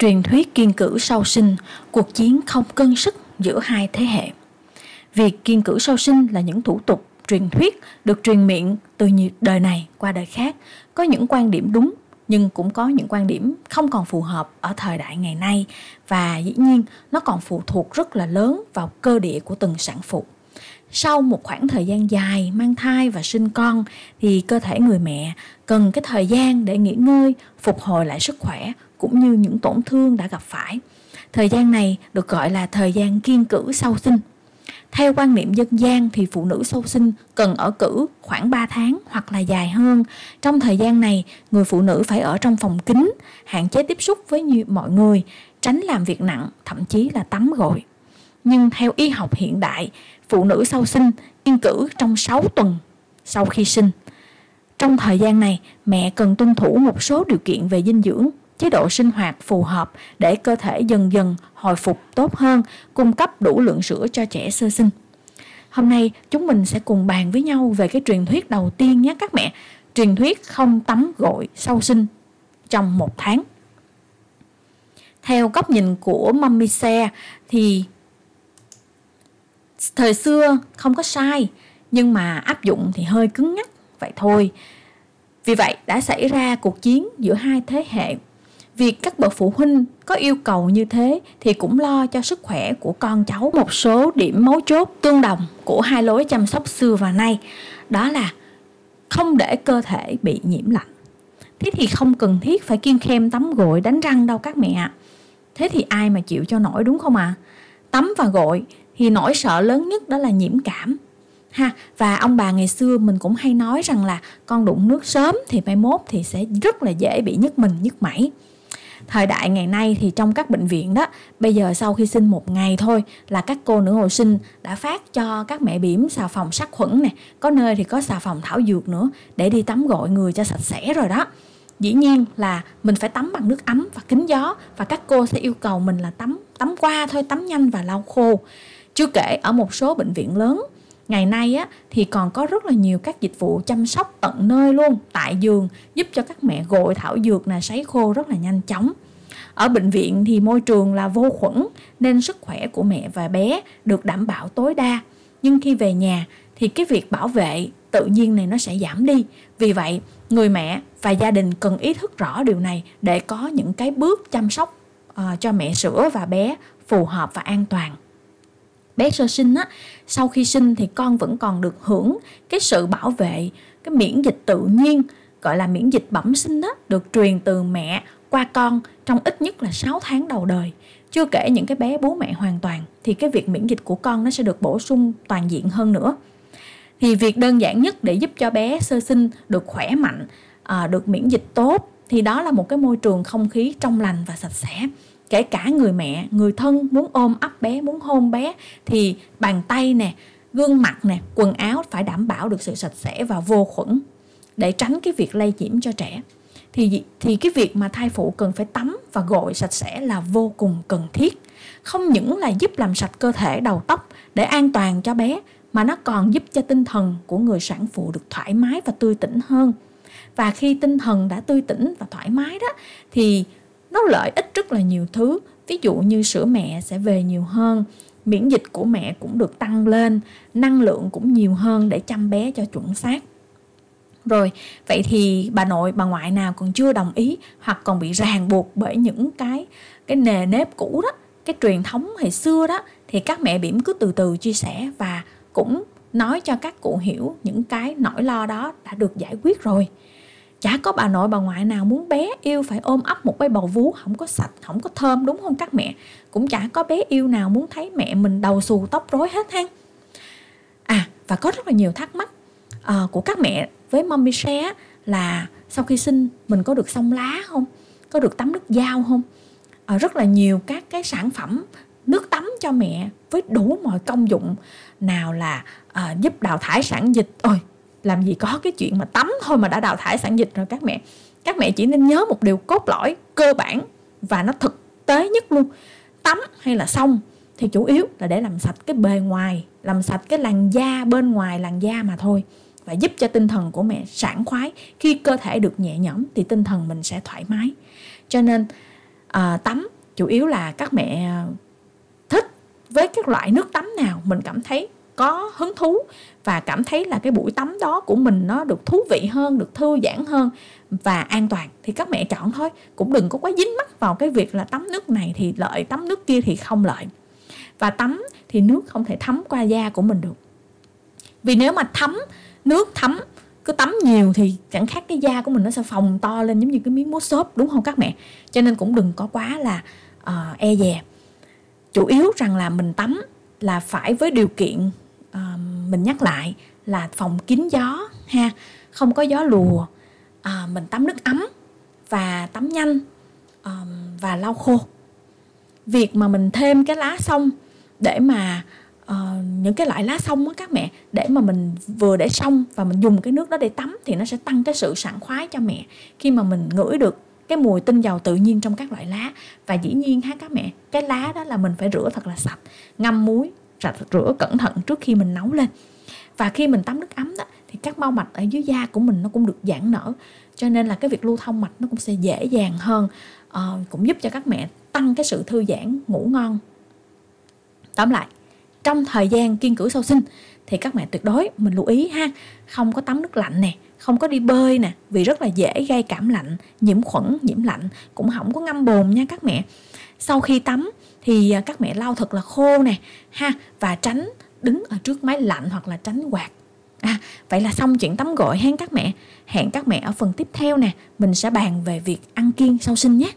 Truyền thuyết kiên cử sau sinh, cuộc chiến không cân sức giữa hai thế hệ. Việc kiên cử sau sinh là những thủ tục truyền thuyết được truyền miệng từ nhiều đời này qua đời khác. Có những quan điểm đúng nhưng cũng có những quan điểm không còn phù hợp ở thời đại ngày nay và dĩ nhiên nó còn phụ thuộc rất là lớn vào cơ địa của từng sản phụ. Sau một khoảng thời gian dài mang thai và sinh con thì cơ thể người mẹ cần cái thời gian để nghỉ ngơi, phục hồi lại sức khỏe cũng như những tổn thương đã gặp phải. Thời gian này được gọi là thời gian kiên cử sau sinh. Theo quan niệm dân gian thì phụ nữ sau sinh cần ở cử khoảng 3 tháng hoặc là dài hơn. Trong thời gian này, người phụ nữ phải ở trong phòng kín, hạn chế tiếp xúc với nhiều mọi người, tránh làm việc nặng, thậm chí là tắm gội. Nhưng theo y học hiện đại, phụ nữ sau sinh kiên cử trong 6 tuần sau khi sinh. Trong thời gian này, mẹ cần tuân thủ một số điều kiện về dinh dưỡng chế độ sinh hoạt phù hợp để cơ thể dần dần hồi phục tốt hơn, cung cấp đủ lượng sữa cho trẻ sơ sinh. Hôm nay chúng mình sẽ cùng bàn với nhau về cái truyền thuyết đầu tiên nhé các mẹ. Truyền thuyết không tắm gội sau sinh trong một tháng. Theo góc nhìn của Mummy Xe thì thời xưa không có sai nhưng mà áp dụng thì hơi cứng nhắc vậy thôi. Vì vậy đã xảy ra cuộc chiến giữa hai thế hệ Việc các bậc phụ huynh có yêu cầu như thế thì cũng lo cho sức khỏe của con cháu. Một số điểm mấu chốt tương đồng của hai lối chăm sóc xưa và nay, đó là không để cơ thể bị nhiễm lạnh. Thế thì không cần thiết phải kiêng khem tắm gội, đánh răng đâu các mẹ ạ. Thế thì ai mà chịu cho nổi đúng không ạ? À? Tắm và gội thì nỗi sợ lớn nhất đó là nhiễm cảm ha, và ông bà ngày xưa mình cũng hay nói rằng là con đụng nước sớm thì mai mốt thì sẽ rất là dễ bị nhức mình, nhức mẩy thời đại ngày nay thì trong các bệnh viện đó, bây giờ sau khi sinh một ngày thôi là các cô nữ hồi sinh đã phát cho các mẹ bỉm xà phòng sát khuẩn nè, có nơi thì có xà phòng thảo dược nữa để đi tắm gội người cho sạch sẽ rồi đó. Dĩ nhiên là mình phải tắm bằng nước ấm và kính gió và các cô sẽ yêu cầu mình là tắm tắm qua thôi, tắm nhanh và lau khô. Chưa kể ở một số bệnh viện lớn, ngày nay á, thì còn có rất là nhiều các dịch vụ chăm sóc tận nơi luôn, tại giường, giúp cho các mẹ gội thảo dược là sấy khô rất là nhanh chóng ở bệnh viện thì môi trường là vô khuẩn nên sức khỏe của mẹ và bé được đảm bảo tối đa. Nhưng khi về nhà thì cái việc bảo vệ tự nhiên này nó sẽ giảm đi. Vì vậy người mẹ và gia đình cần ý thức rõ điều này để có những cái bước chăm sóc uh, cho mẹ sữa và bé phù hợp và an toàn. Bé sơ sinh á sau khi sinh thì con vẫn còn được hưởng cái sự bảo vệ cái miễn dịch tự nhiên gọi là miễn dịch bẩm sinh đó được truyền từ mẹ qua con trong ít nhất là 6 tháng đầu đời. Chưa kể những cái bé bố mẹ hoàn toàn thì cái việc miễn dịch của con nó sẽ được bổ sung toàn diện hơn nữa. Thì việc đơn giản nhất để giúp cho bé sơ sinh được khỏe mạnh à, được miễn dịch tốt thì đó là một cái môi trường không khí trong lành và sạch sẽ. Kể cả người mẹ người thân muốn ôm ấp bé muốn hôn bé thì bàn tay nè gương mặt nè quần áo phải đảm bảo được sự sạch sẽ và vô khuẩn để tránh cái việc lây nhiễm cho trẻ thì thì cái việc mà thai phụ cần phải tắm và gội sạch sẽ là vô cùng cần thiết. Không những là giúp làm sạch cơ thể, đầu tóc để an toàn cho bé, mà nó còn giúp cho tinh thần của người sản phụ được thoải mái và tươi tỉnh hơn. Và khi tinh thần đã tươi tỉnh và thoải mái đó, thì nó lợi ích rất là nhiều thứ. Ví dụ như sữa mẹ sẽ về nhiều hơn, miễn dịch của mẹ cũng được tăng lên, năng lượng cũng nhiều hơn để chăm bé cho chuẩn xác rồi, vậy thì bà nội, bà ngoại nào còn chưa đồng ý hoặc còn bị ràng buộc bởi những cái cái nề nếp cũ đó, cái truyền thống hồi xưa đó, thì các mẹ bỉm cứ từ từ chia sẻ và cũng nói cho các cụ hiểu những cái nỗi lo đó đã được giải quyết rồi. Chả có bà nội, bà ngoại nào muốn bé yêu phải ôm ấp một cái bầu vú không có sạch, không có thơm, đúng không các mẹ? Cũng chả có bé yêu nào muốn thấy mẹ mình đầu xù tóc rối hết ha à và có rất là nhiều thắc mắc uh, của các mẹ với mommy share là sau khi sinh mình có được xông lá không? Có được tắm nước dao không? À, rất là nhiều các cái sản phẩm nước tắm cho mẹ với đủ mọi công dụng. Nào là à, giúp đào thải sản dịch. Ôi làm gì có cái chuyện mà tắm thôi mà đã đào thải sản dịch rồi các mẹ. Các mẹ chỉ nên nhớ một điều cốt lõi cơ bản và nó thực tế nhất luôn. Tắm hay là xong thì chủ yếu là để làm sạch cái bề ngoài làm sạch cái làn da bên ngoài làn da mà thôi và giúp cho tinh thần của mẹ sảng khoái. Khi cơ thể được nhẹ nhõm thì tinh thần mình sẽ thoải mái. Cho nên à, tắm chủ yếu là các mẹ à, thích với các loại nước tắm nào mình cảm thấy có hứng thú và cảm thấy là cái buổi tắm đó của mình nó được thú vị hơn được thư giãn hơn và an toàn thì các mẹ chọn thôi. Cũng đừng có quá dính mắc vào cái việc là tắm nước này thì lợi tắm nước kia thì không lợi. Và tắm thì nước không thể thấm qua da của mình được vì nếu mà thấm nước thấm cứ tắm nhiều thì chẳng khác cái da của mình nó sẽ phồng to lên giống như cái miếng mút xốp đúng không các mẹ? Cho nên cũng đừng có quá là uh, e dè. Chủ yếu rằng là mình tắm là phải với điều kiện uh, mình nhắc lại là phòng kín gió ha không có gió lùa. Uh, mình tắm nước ấm và tắm nhanh uh, và lau khô. Việc mà mình thêm cái lá sông để mà uh, những cái loại lá sông á các mẹ để mà mình vừa để xong và mình dùng cái nước đó để tắm thì nó sẽ tăng cái sự sảng khoái cho mẹ. Khi mà mình ngửi được cái mùi tinh dầu tự nhiên trong các loại lá và dĩ nhiên ha các mẹ cái lá đó là mình phải rửa thật là sạch ngâm muối sạch rửa cẩn thận trước khi mình nấu lên. Và khi mình tắm nước ấm đó thì các mau mạch ở dưới da của mình nó cũng được giãn nở cho nên là cái việc lưu thông mạch nó cũng sẽ dễ dàng hơn uh, cũng giúp cho các mẹ tăng cái sự thư giãn ngủ ngon. Tóm lại trong thời gian kiên cử sau sinh, thì các mẹ tuyệt đối mình lưu ý ha, không có tắm nước lạnh nè, không có đi bơi nè, vì rất là dễ gây cảm lạnh, nhiễm khuẩn, nhiễm lạnh, cũng không có ngâm bồn nha các mẹ. Sau khi tắm thì à, các mẹ lau thật là khô nè, ha, và tránh đứng ở trước máy lạnh hoặc là tránh quạt. À vậy là xong chuyện tắm gội hen các mẹ. Hẹn các mẹ ở phần tiếp theo nè, mình sẽ bàn về việc ăn kiêng sau sinh nhé.